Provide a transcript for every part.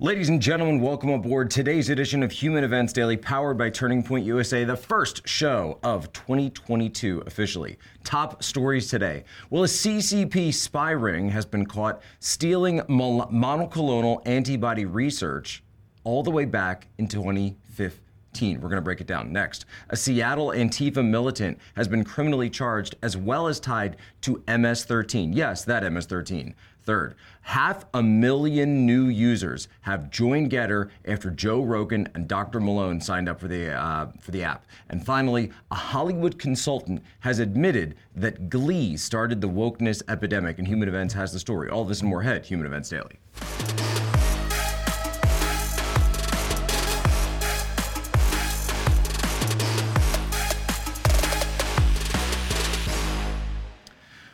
Ladies and gentlemen, welcome aboard today's edition of Human Events Daily, powered by Turning Point USA, the first show of 2022 officially. Top stories today. Well, a CCP spy ring has been caught stealing monoclonal antibody research all the way back in 2015. We're going to break it down next. A Seattle Antifa militant has been criminally charged as well as tied to MS 13. Yes, that MS 13. Third, half a million new users have joined Gettr after Joe Rogan and Dr. Malone signed up for the uh, for the app. And finally, a Hollywood consultant has admitted that Glee started the wokeness epidemic, and Human Events has the story. All this and more ahead. Human Events Daily.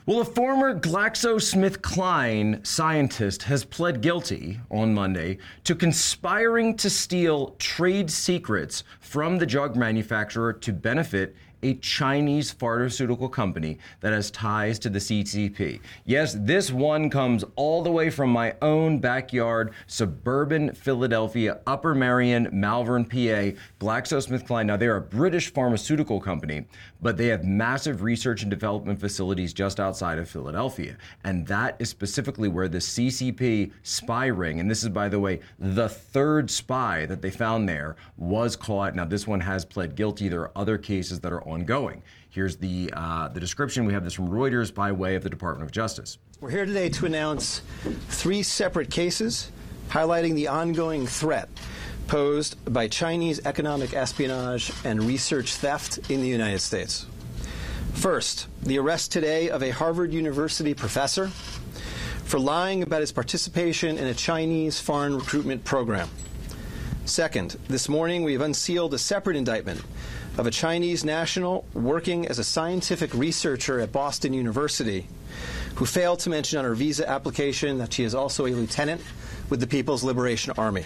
Well, a former GlaxoSmithKline scientist has pled guilty on Monday to conspiring to steal trade secrets from the drug manufacturer to benefit a Chinese pharmaceutical company that has ties to the CCP. Yes, this one comes all the way from my own backyard, suburban Philadelphia, Upper Merion, Malvern, PA, GlaxoSmithKline. Now, they're a British pharmaceutical company, but they have massive research and development facilities just outside of Philadelphia. And that is specifically where the CCP spy ring, and this is, by the way, the third spy that they found there, was caught. Now, this one has pled guilty. There are other cases that are on ongoing. Here's the, uh, the description. We have this from Reuters by way of the Department of Justice. We're here today to announce three separate cases highlighting the ongoing threat posed by Chinese economic espionage and research theft in the United States. First, the arrest today of a Harvard University professor for lying about his participation in a Chinese foreign recruitment program. Second, this morning we have unsealed a separate indictment of a Chinese national working as a scientific researcher at Boston University who failed to mention on her visa application that she is also a lieutenant with the People's Liberation Army.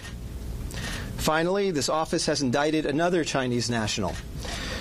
Finally, this office has indicted another Chinese national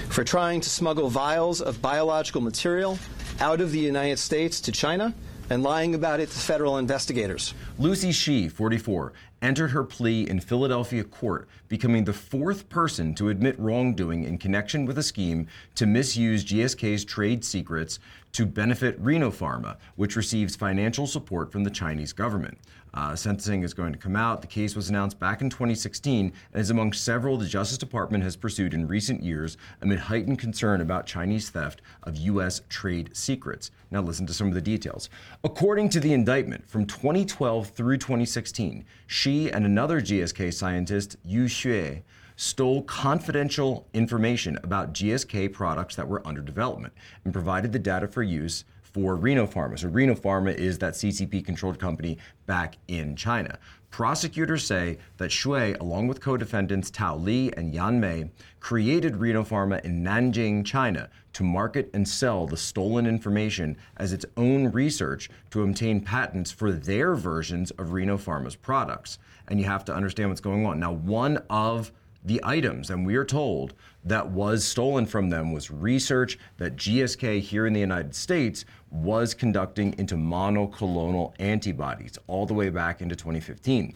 for trying to smuggle vials of biological material out of the United States to China and lying about it to federal investigators. Lucy Xi, 44, entered her plea in Philadelphia court, becoming the fourth person to admit wrongdoing in connection with a scheme to misuse GSK's trade secrets to benefit Renopharma, which receives financial support from the Chinese government. Uh, sentencing is going to come out. The case was announced back in 2016 and is among several the Justice Department has pursued in recent years amid heightened concern about Chinese theft of U.S. trade secrets. Now, listen to some of the details. According to the indictment, from 2012 through 2016, she and another GSK scientist, Yu Xue, stole confidential information about GSK products that were under development and provided the data for use for Renopharma. So Renopharma is that CCP controlled company back in China. Prosecutors say that Xue, along with co-defendants Tao Li and Yan Mei, created Renopharma in Nanjing, China, to market and sell the stolen information as its own research to obtain patents for their versions of Renopharma's products. And you have to understand what's going on. Now, one of the items, and we are told that was stolen from them was research that GSK here in the United States was conducting into monoclonal antibodies all the way back into 2015.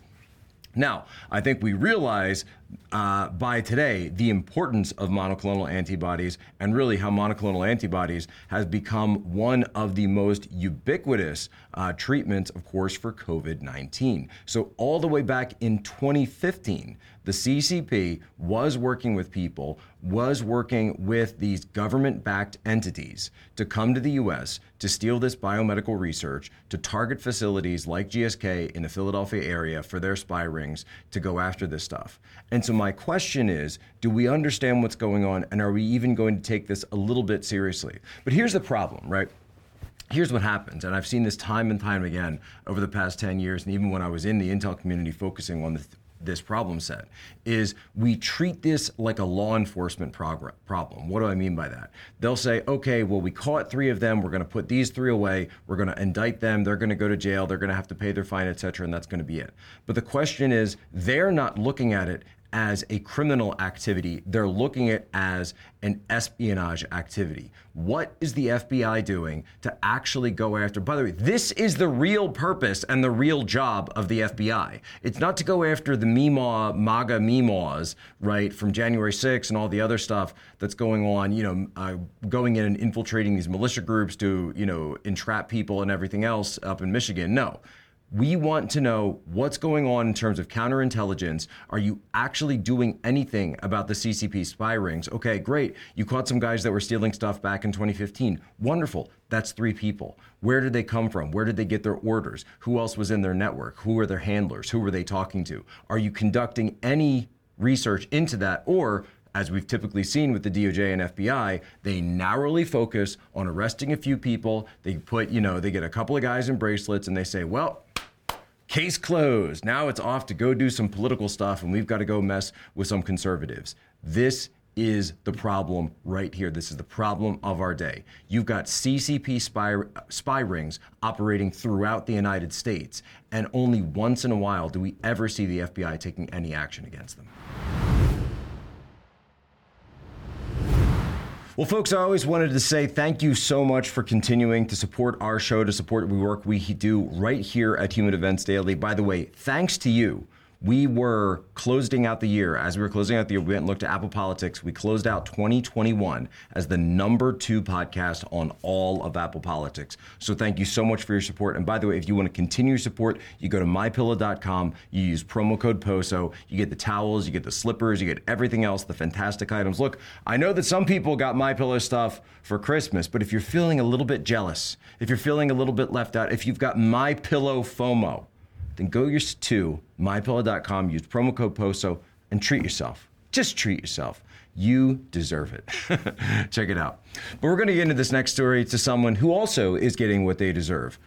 Now, I think we realize uh, by today the importance of monoclonal antibodies and really how monoclonal antibodies has become one of the most ubiquitous uh, treatments, of course, for COVID 19. So, all the way back in 2015, the CCP was working with people, was working with these government backed entities to come to the US to steal this biomedical research, to target facilities like GSK in the Philadelphia area for their spy rings to go after this stuff. And so, my question is do we understand what's going on, and are we even going to take this a little bit seriously? But here's the problem, right? here's what happens, and I've seen this time and time again over the past 10 years, and even when I was in the Intel community focusing on the, this problem set is we treat this like a law enforcement problem. What do I mean by that? They'll say, okay, well, we caught three of them. We're going to put these three away. We're going to indict them. They're going to go to jail. They're going to have to pay their fine, et cetera, and that's going to be it. But the question is, they're not looking at it as a criminal activity. They're looking at as an espionage activity. What is the FBI doing to actually go after? By the way, this is the real purpose and the real job of the FBI. It's not to go after the Meemaw, MAGA Meemaws, right, from January 6th and all the other stuff that's going on, you know, uh, going in and infiltrating these militia groups to, you know, entrap people and everything else up in Michigan. No. We want to know what's going on in terms of counterintelligence. Are you actually doing anything about the CCP spy rings? Okay, great. You caught some guys that were stealing stuff back in 2015. Wonderful. That's three people. Where did they come from? Where did they get their orders? Who else was in their network? Who were their handlers? Who were they talking to? Are you conducting any research into that? Or as we've typically seen with the DOJ and FBI, they narrowly focus on arresting a few people. They put, you know, they get a couple of guys in bracelets and they say, well, Case closed. Now it's off to go do some political stuff, and we've got to go mess with some conservatives. This is the problem right here. This is the problem of our day. You've got CCP spy, spy rings operating throughout the United States, and only once in a while do we ever see the FBI taking any action against them. Well, folks, I always wanted to say thank you so much for continuing to support our show, to support the work we do right here at Human Events Daily. By the way, thanks to you we were closing out the year. As we were closing out the year, we went and looked at Apple Politics. We closed out 2021 as the number two podcast on all of Apple Politics. So thank you so much for your support. And by the way, if you want to continue your support, you go to mypillow.com, you use promo code POSO, you get the towels, you get the slippers, you get everything else, the fantastic items. Look, I know that some people got My Pillow stuff for Christmas, but if you're feeling a little bit jealous, if you're feeling a little bit left out, if you've got My Pillow FOMO, then go to mypillow.com, use promo code POSO, and treat yourself. Just treat yourself. You deserve it. Check it out. But we're going to get into this next story to someone who also is getting what they deserve.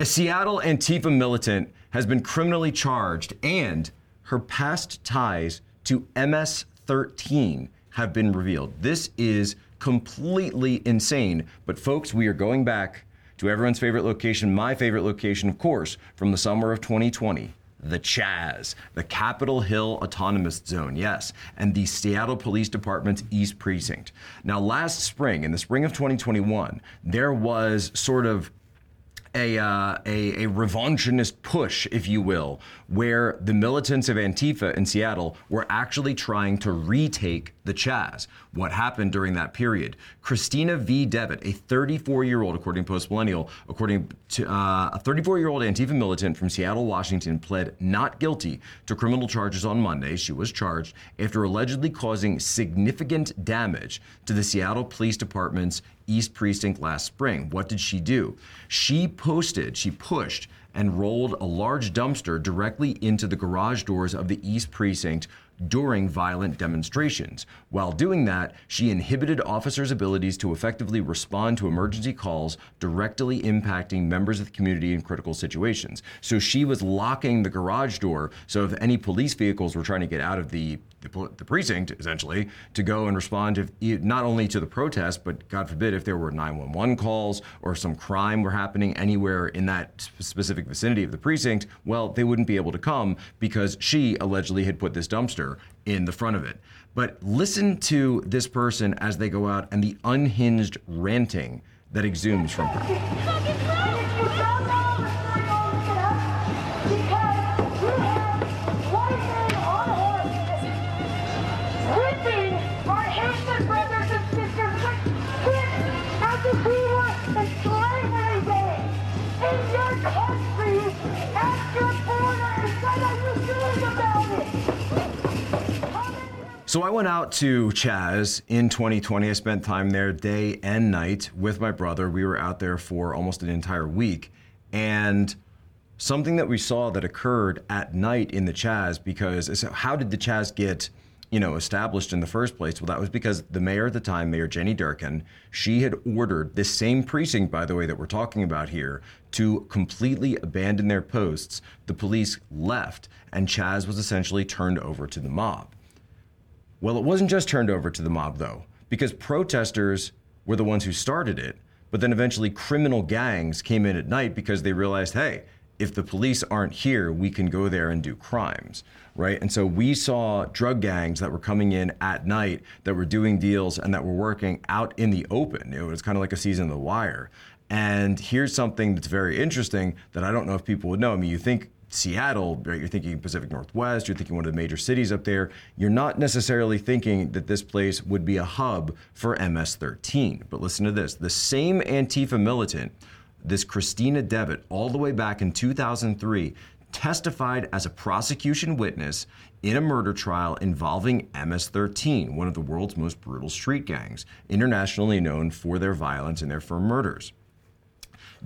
A Seattle Antifa militant has been criminally charged, and her past ties to MS 13 have been revealed. This is completely insane. But, folks, we are going back to everyone's favorite location, my favorite location, of course, from the summer of 2020 the Chaz, the Capitol Hill Autonomous Zone, yes, and the Seattle Police Department's East Precinct. Now, last spring, in the spring of 2021, there was sort of a, uh, a, a revanchist push, if you will, where the militants of Antifa in Seattle were actually trying to retake the Chaz. What happened during that period? Christina V. Devitt, a 34 year old, according to Post Millennial, according to uh, a 34 year old Antifa militant from Seattle, Washington, pled not guilty to criminal charges on Monday. She was charged after allegedly causing significant damage to the Seattle Police Department's East Precinct last spring. What did she do? She posted, she pushed and rolled a large dumpster directly into the garage doors of the East Precinct during violent demonstrations. While doing that, she inhibited officers' abilities to effectively respond to emergency calls, directly impacting members of the community in critical situations. So she was locking the garage door, so if any police vehicles were trying to get out of the the, the, precinct essentially to go and respond to not only to the protest, but God forbid if there were 911 calls or some crime were happening anywhere in that specific vicinity of the precinct. Well, they wouldn't be able to come because she allegedly had put this dumpster in the front of it. But listen to this person as they go out and the unhinged ranting that exudes from her. So I went out to Chaz in 2020. I spent time there day and night with my brother. We were out there for almost an entire week. And something that we saw that occurred at night in the Chaz, because how did the Chaz get you know, established in the first place? Well, that was because the mayor at the time, Mayor Jenny Durkan, she had ordered this same precinct, by the way, that we're talking about here, to completely abandon their posts. The police left, and Chaz was essentially turned over to the mob. Well, it wasn't just turned over to the mob, though, because protesters were the ones who started it, but then eventually criminal gangs came in at night because they realized, hey, if the police aren't here, we can go there and do crimes, right? And so we saw drug gangs that were coming in at night, that were doing deals, and that were working out in the open. It was kind of like a season of The Wire. And here's something that's very interesting that I don't know if people would know. I mean, you think Seattle, right? You're thinking Pacific Northwest, you're thinking one of the major cities up there. You're not necessarily thinking that this place would be a hub for MS 13. But listen to this the same Antifa militant, this Christina Devitt, all the way back in 2003, testified as a prosecution witness in a murder trial involving MS 13, one of the world's most brutal street gangs, internationally known for their violence and their for murders.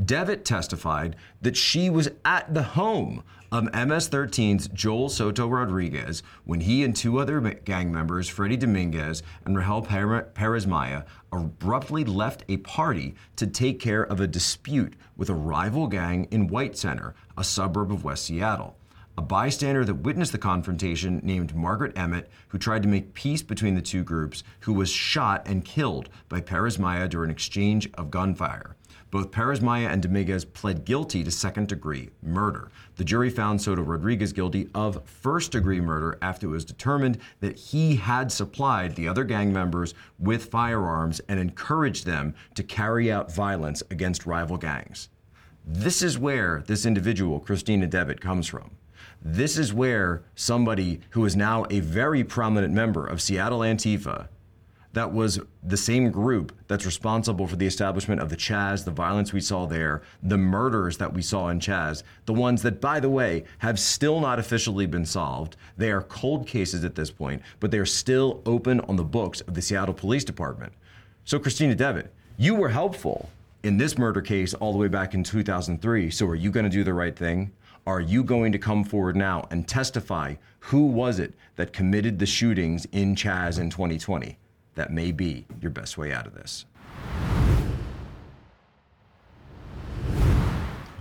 Devitt testified that she was at the home of MS 13's Joel Soto Rodriguez when he and two other gang members, Freddie Dominguez and Rahel Perez Maya, abruptly left a party to take care of a dispute with a rival gang in White Center, a suburb of West Seattle. A bystander that witnessed the confrontation, named Margaret Emmett, who tried to make peace between the two groups, who was shot and killed by Perez Maya during an exchange of gunfire. Both Perez Maya and Dominguez pled guilty to second degree murder. The jury found Soto Rodriguez guilty of first degree murder after it was determined that he had supplied the other gang members with firearms and encouraged them to carry out violence against rival gangs. This is where this individual, Christina Devitt, comes from. This is where somebody who is now a very prominent member of Seattle Antifa that was the same group that's responsible for the establishment of the Chaz, the violence we saw there, the murders that we saw in Chaz, the ones that, by the way, have still not officially been solved. They are cold cases at this point, but they are still open on the books of the Seattle Police Department. So, Christina Devitt, you were helpful in this murder case all the way back in 2003. So, are you going to do the right thing? Are you going to come forward now and testify who was it that committed the shootings in Chaz in 2020? That may be your best way out of this.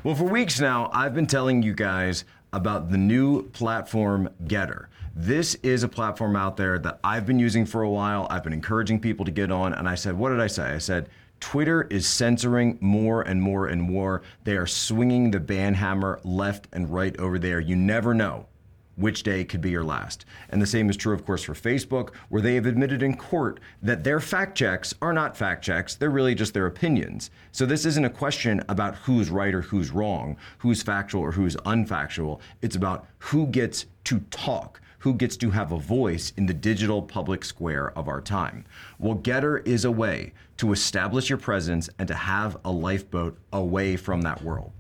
Well, for weeks now, I've been telling you guys about the new platform Gettr. This is a platform out there that I've been using for a while. I've been encouraging people to get on, and I said, What did I say? I said, Twitter is censoring more and more and more. They are swinging the ban hammer left and right over there. You never know which day could be your last. And the same is true, of course, for Facebook, where they have admitted in court that their fact checks are not fact checks, they're really just their opinions. So this isn't a question about who's right or who's wrong, who's factual or who's unfactual. It's about who gets to talk. Who gets to have a voice in the digital public square of our time? Well, Gettr is a way to establish your presence and to have a lifeboat away from that world.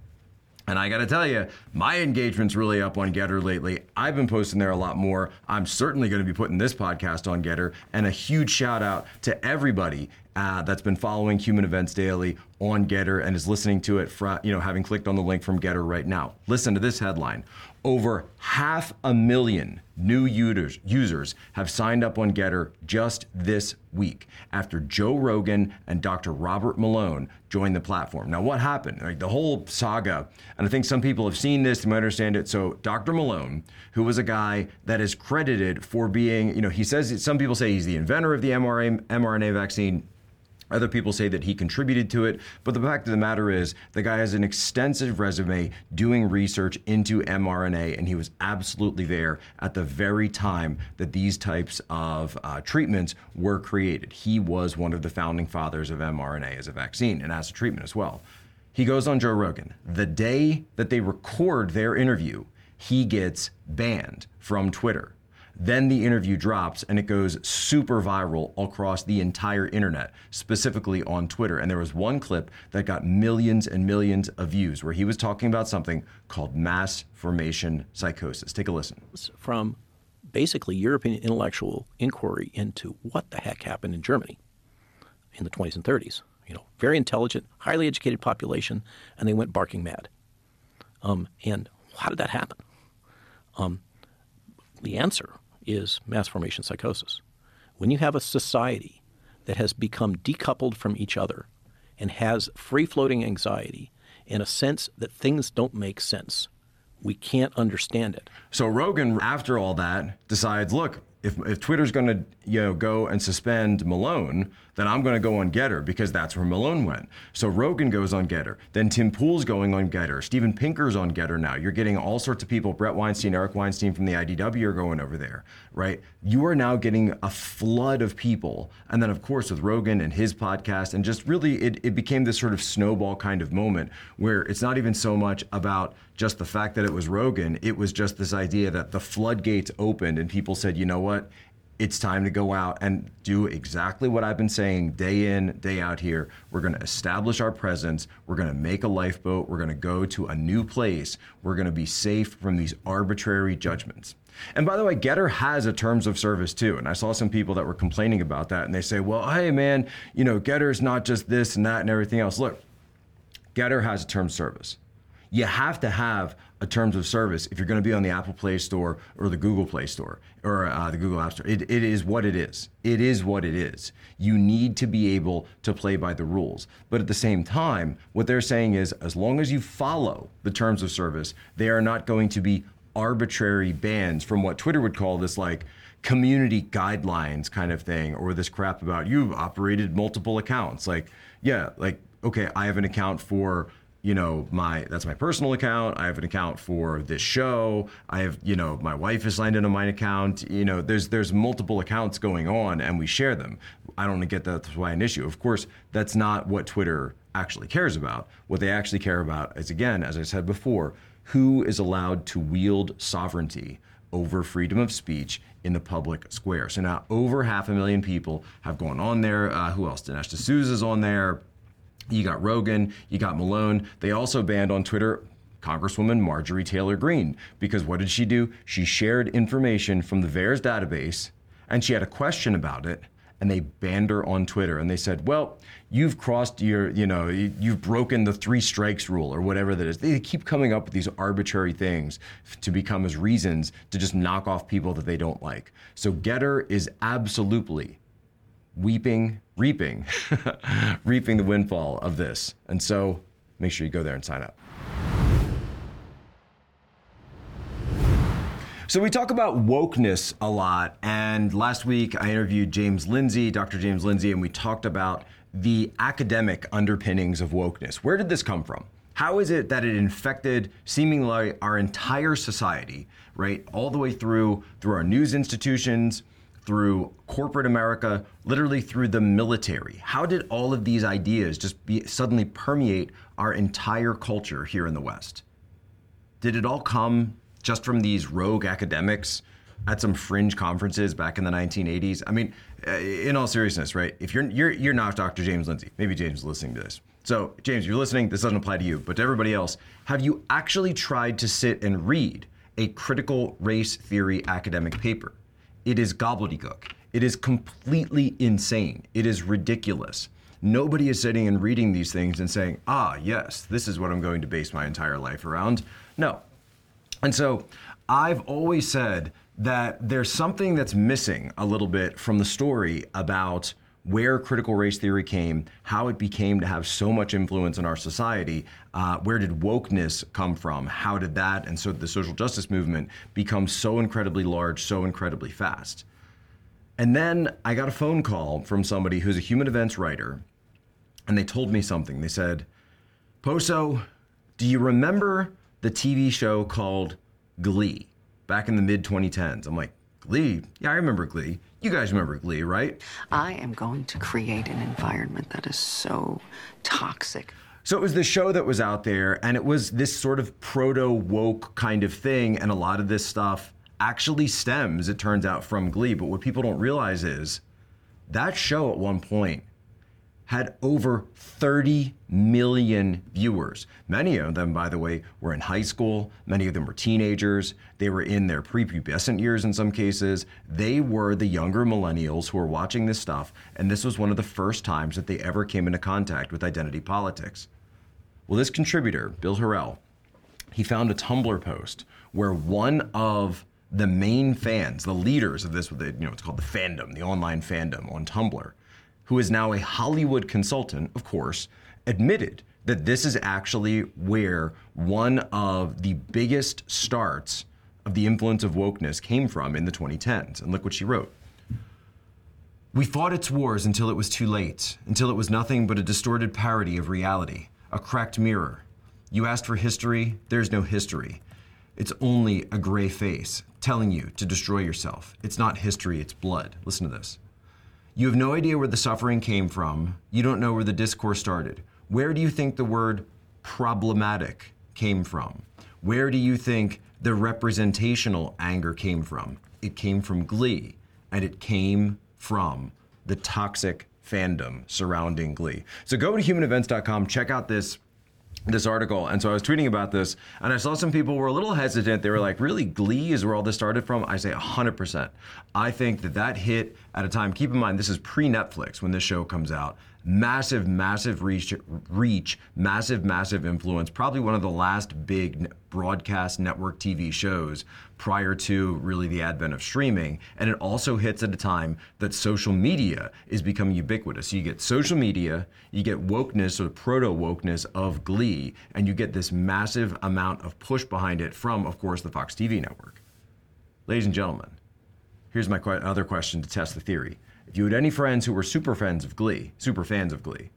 And I got to tell you, my engagement's really up on Gettr lately. I've been posting there a lot more. I'm certainly going to be putting this podcast on Gettr. And a huge shout out to everybody uh, that's been following Human Events Daily on Gettr and is listening to it, from, you know, having clicked on the link from Gettr right now. Listen to this headline over half a million new users, users have signed up on Gettr just this week after Joe Rogan and Dr. Robert Malone joined the platform. Now, what happened? Like the whole saga, and I think some people have seen this, they might understand it. So, Dr. Malone, who was a guy that is credited for being, you know, he says, some people say he's the inventor of the mRNA, mRNA vaccine. Other people say that he contributed to it, but the fact of the matter is, the guy has an extensive resume doing research into mRNA, and he was absolutely there at the very time that these types of uh, treatments were created. He was one of the founding fathers of mRNA as a vaccine and as a treatment as well. He goes on Joe Rogan. The day that they record their interview, he gets banned from Twitter then the interview drops and it goes super viral across the entire internet, specifically on Twitter. And there was one clip that got millions and millions of views where he was talking about something called mass formation psychosis. Take a listen. From basically European intellectual inquiry into what the heck happened in Germany in the 20s and 30s. You know, very intelligent, highly educated population, and they went barking mad. Um, and how did that happen? Um, the answer is mass formation psychosis. When you have a society that has become decoupled from each other and has free floating anxiety and a sense that things don't make sense, we can't understand it. So Rogan, after all that, decides look, if, if Twitter's going to you know go and suspend Malone, then I'm going to go on Gettr because that's where Malone went. So Rogan goes on Gettr. Then Tim Pool's going on Gettr. Steven Pinker's on Gettr now. You're getting all sorts of people. Bret Weinstein, Eric Weinstein from the IDW are going over there, right? You are now getting a flood of people. And then, of course, with Rogan and his podcast, and just really it, it became this sort of snowball kind of moment where it's not even so much about just the fact that it was Rogan, it was just this idea that the floodgates opened and people said, you know what? it's time to go out and do exactly what I've been saying day in, day out here. We're to establish our presence. We're to make a lifeboat. We're to go to a new place. We're to be safe from these arbitrary judgments. And by the way, Gettr has a terms of service too. And I saw some people that were complaining about that. And they say, well, hey, man, you know, Gettr is not just this and that and everything else. Look, Gettr has a terms of service. You have to have a terms of service if you're going to be on the Apple Play Store or the Google Play Store or uh, the Google App Store. It, it is what it is. It is what it is. You need to be able to play by the rules. But at the same time, what they're saying is as long as you follow the terms of service, they are not going to be arbitrary bans from what Twitter would call this like community guidelines kind of thing or this crap about you've operated multiple accounts. Like, yeah, like, okay, I have an account for you know my that's my personal account. I have an account for this show. I have you know my wife is signed into my account. You know there's there's multiple accounts going on and we share them. I don't get that. that's why an issue. Of course that's not what twitter actually cares about. What they actually care about is again as i said before who is allowed to wield sovereignty over freedom of speech in the public square. So now over half a million people have gone on there. Uh, who else? Dinesh d'souza's on there you got Rogan, you got Malone. They also banned on Twitter Congresswoman Marjorie Taylor Greene because what did she do? She shared information from the VAERS database and she had a question about it and they banned her on Twitter and they said, "Well, you've crossed your, you know, you've broken the three strikes rule or whatever that is." They keep coming up with these arbitrary things to become as reasons to just knock off people that they don't like. So Gettr is absolutely weeping, reaping, reaping the windfall of this. And so make sure you go there and sign up. So we talk about wokeness a lot, and last week I interviewed James Lindsay, Dr. James Lindsay, and we talked about the academic underpinnings of wokeness. Where did this come from? How is it that it infected seemingly our entire society, right? All the way through through our news institutions, through corporate America, literally through the military. How did all of these ideas just be, suddenly permeate our entire culture here in the West? Did it all come just from these rogue academics at some fringe conferences back in the 1980s? I mean, uh, in all seriousness, right? If you're you're you're not Dr. James Lindsay, maybe James is listening to this. So, James, if you're listening. This doesn't apply to you, but to everybody else, have you actually tried to sit and read a critical race theory academic paper? It is gobbledygook. It is completely insane. It is ridiculous. Nobody is sitting and reading these things and saying, ah, yes, this is what I'm going to base my entire life around. No. And so I've always said that there's something that's missing a little bit from the story about where critical race theory came, how it became to have so much influence in our society. Uh, where did wokeness come from? How did that and so the social justice movement become so incredibly large, so incredibly fast? And then I got a phone call from somebody who's a human events writer, and they told me something. They said, Poso, do you remember the TV show called Glee back in the mid 2010s? I'm like, Glee? Yeah, I remember Glee. You guys remember Glee, right? I am going to create an environment that is so toxic. So it was the show that was out there, and it was this sort of proto woke kind of thing, and a lot of this stuff actually stems, it turns out, from Glee. But what people don't realize is that show at one point had over 30 million viewers. Many of them, by the way, were in high school. Many of them were teenagers. They were in their prepubescent years in some cases. They were the younger millennials who were watching this stuff, and this was one of the first times that they ever came into contact with identity politics. Well, this contributor, Bill Harel, he found a Tumblr post where one of the main fans, the leaders of this, you know, it's called the fandom, the online fandom on Tumblr, who is now a Hollywood consultant, of course, admitted that this is actually where one of the biggest starts of the influence of wokeness came from in the 2010s. And look what she wrote. We fought its wars until it was too late, until it was nothing but a distorted parody of reality, a cracked mirror. You asked for history, there's no history. It's only a gray face telling you to destroy yourself. It's not history, it's blood. Listen to this. You have no idea where the suffering came from. You don't know where the discourse started. Where do you think the word problematic came from? Where do you think the representational anger came from? It came from Glee, and it came from the toxic fandom surrounding Glee. So go to humanevents.com, check out this this article. And so I was tweeting about this, and I saw some people were a little hesitant. They were like, really, Glee is where all this started from? I say 100%. I think that that hit at a time, keep in mind, this is pre Netflix when this show comes out massive, massive reach, reach, massive, massive influence. Probably one of the last big broadcast network TV shows prior to really the advent of streaming. And it also hits at a time that social media is becoming ubiquitous. So you get social media, you get wokeness or proto wokeness of Glee, and you get this massive amount of push behind it from, of course, the Fox TV network. Ladies and gentlemen, here's my qu- other question to test the theory. If you had any friends who were super fans of Glee, super fans of Glee,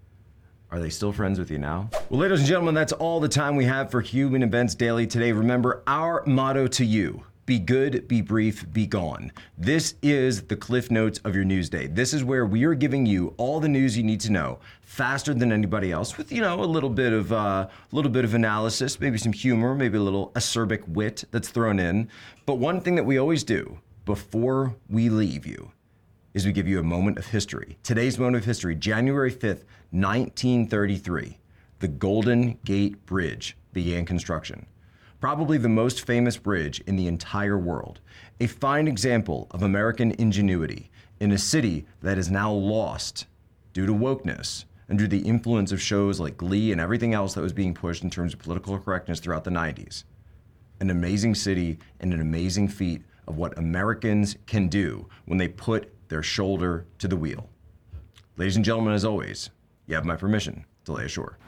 are they still friends with you now? Well, ladies and gentlemen, that's all the time we have for Human Events Daily today. Remember our motto to you. Be good, be brief, be gone. This is the cliff notes of your news day. This is where we are giving you all the news you need to know faster than anybody else, with you know a little bit of a uh, little bit of analysis, maybe some humor, maybe a little acerbic wit that's thrown in. But one thing that we always do before we leave you is we give you a moment of history. Today's moment of history, January 5th, 1933, the Golden Gate Bridge began construction. Probably the most famous bridge in the entire world. A fine example of American ingenuity in a city that is now lost due to wokeness and due to the influence of shows like Glee and everything else that was being pushed in terms of political correctness throughout the 90s. An amazing city and an amazing feat of what Americans can do when they put their shoulder to the wheel. Ladies and gentlemen, as always, you have my permission to lay ashore.